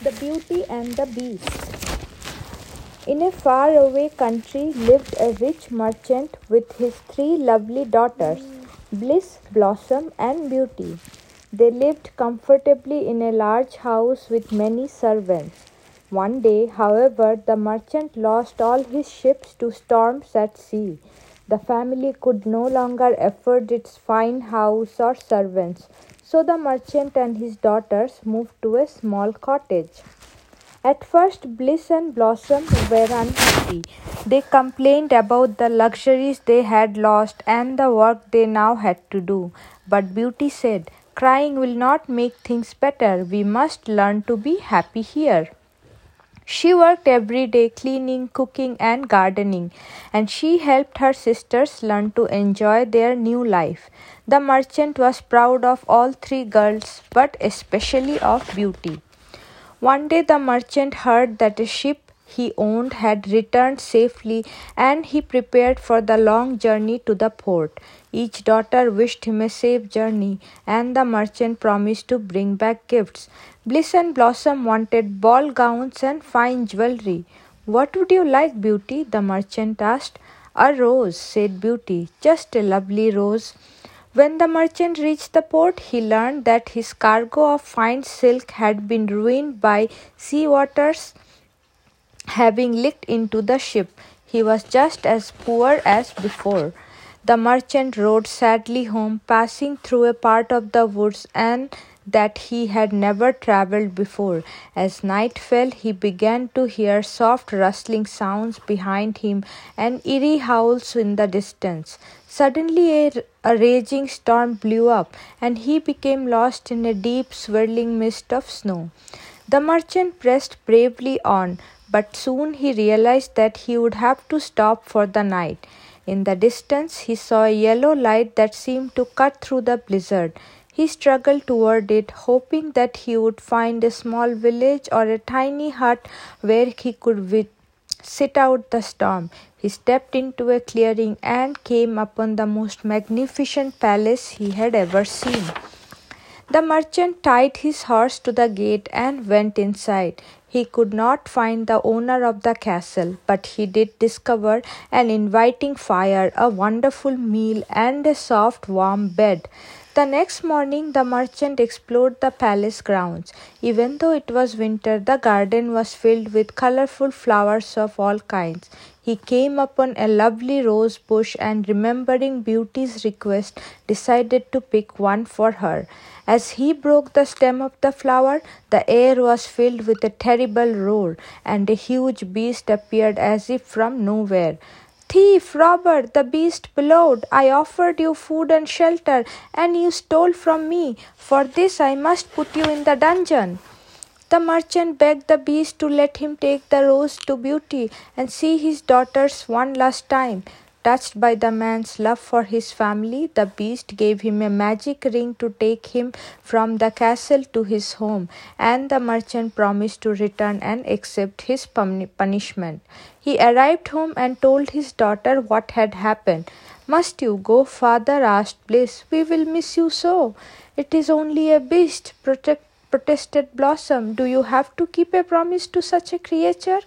The Beauty and the Beast. In a faraway country lived a rich merchant with his three lovely daughters, Bliss, Blossom, and Beauty. They lived comfortably in a large house with many servants. One day, however, the merchant lost all his ships to storms at sea. The family could no longer afford its fine house or servants, so the merchant and his daughters moved to a small cottage. At first, Bliss and Blossom were unhappy. They complained about the luxuries they had lost and the work they now had to do. But Beauty said, Crying will not make things better. We must learn to be happy here. She worked every day cleaning, cooking, and gardening, and she helped her sisters learn to enjoy their new life. The merchant was proud of all three girls, but especially of Beauty. One day, the merchant heard that a ship he owned had returned safely and he prepared for the long journey to the port. Each daughter wished him a safe journey, and the merchant promised to bring back gifts. Bliss and Blossom wanted ball gowns and fine jewelry. What would you like, Beauty? the merchant asked. A rose, said Beauty, just a lovely rose. When the merchant reached the port, he learned that his cargo of fine silk had been ruined by sea waters having leaked into the ship. He was just as poor as before. The merchant rode sadly home, passing through a part of the woods and that he had never travelled before. As night fell, he began to hear soft rustling sounds behind him and eerie howls in the distance. Suddenly, a, a, raging storm blew up, and he became lost in a deep, swirling mist of snow. The merchant pressed bravely on, but soon he realized that he would have to stop for the night. In the distance, he saw a yellow light that seemed to cut through the blizzard. He struggled toward it, hoping that he would find a small village or a tiny hut where he could sit out the storm. He stepped into a clearing and came upon the most magnificent palace he had ever seen. The merchant tied his horse to the gate and went inside. He could not find the owner of the castle, but he did discover an inviting fire, a wonderful meal, and a soft, warm bed. The next morning, the merchant explored the palace grounds. Even though it was winter, the garden was filled with colorful flowers of all kinds. He came upon a lovely rose bush and, remembering Beauty's request, decided to pick one for her. As he broke the stem of the flower, the air was filled with a terrible roar, and a huge beast appeared as if from nowhere. Thief, robber, the beast bellowed, I offered you food and shelter, and you stole from me. For this I must put you in the dungeon. The merchant begged the beast to let him take the rose to Beauty and see his daughters one last time. Touched by the man's love for his family, the beast gave him a magic ring to take him from the castle to his home, and the merchant promised to return and accept his punishment. He arrived home and told his daughter what had happened. Must you go, father? asked Bliss. We will miss you so. It is only a beast, protect protested Blossom. Do you have to keep a promise to such a creature?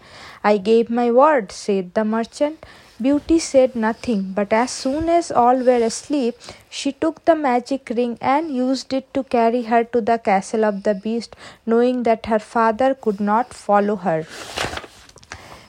I gave my word, said the merchant. Beauty said nothing, but as soon as all were asleep, she took the magic ring and used it to carry her to the castle of the beast, knowing that her father could not follow her.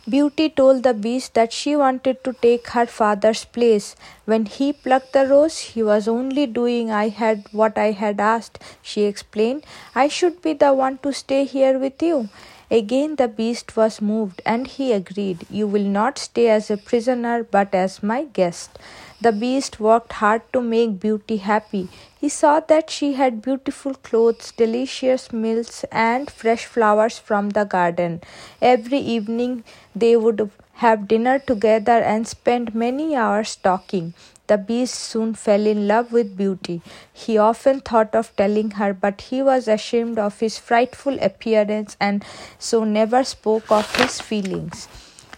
Beauty told the beast that she wanted to take her father's place. When he plucked the rose, he was only doing I had what I had asked, she explained. I should be the one to stay here with you. Again the beast was moved, and he agreed, You will not stay as a prisoner, but as my guest. The beast worked hard to make Beauty happy. He saw that she had beautiful clothes, delicious meals, and fresh flowers from the garden. Every evening they would have dinner together and spend many hours talking. The beast soon fell in love with Beauty. He often thought of telling her, but he was ashamed of his frightful appearance and so never spoke of his feelings.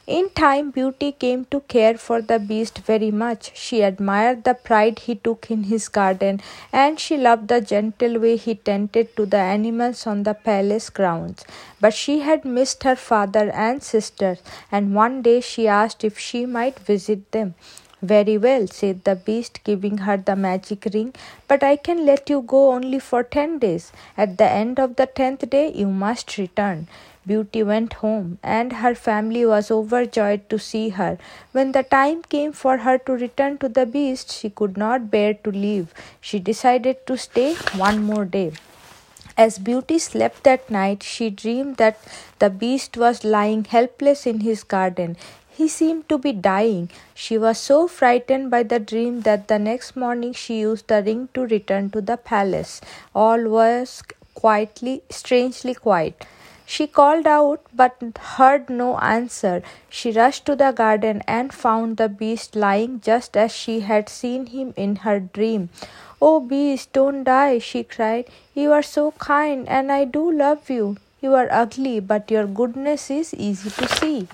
In time, Beauty came to care for the beast very much. She admired the pride he took in his garden, and she loved the gentle way he tended to the animals on the palace grounds. But she had missed her father and sisters, and one day she asked if she might visit them. Very well, said the beast, giving her the magic ring, but I can let you go only for ten days. At the end of the tenth day, you must return. Beauty went home, and her family was overjoyed to see her. When the time came for her to return to the beast, she could not bear to leave. She decided to stay one more day. As Beauty slept that night, she dreamed that the beast was lying helpless in his garden. He seemed to be dying. She was so frightened by the dream that the next morning she used the ring to return to the palace. All was quietly, strangely quiet. She called out but heard no answer. She rushed to the garden and found the beast lying just as she had seen him in her dream. Oh, beast, don't die, she cried. You are so kind and I do love you. You are ugly, but your goodness is easy to see.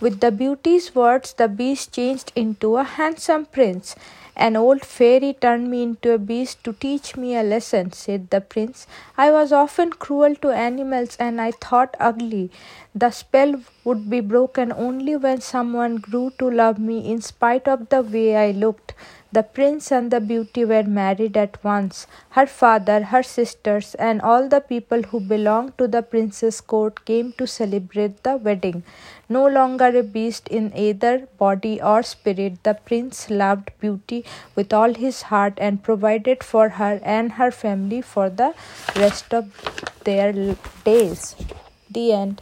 With the beauty's words, the beast changed into a handsome prince. An old fairy turned me into a beast to teach me a lesson, said the prince. I was often cruel to animals and I thought ugly. The spell would be broken only when someone grew to love me in spite of the way I looked. The prince and the beauty were married at once. Her father, her sisters, and all the people who belonged to the prince's court came to celebrate the wedding. No longer a beast in either body or spirit, the prince loved beauty with all his heart and provided for her and her family for the rest of their days. The end.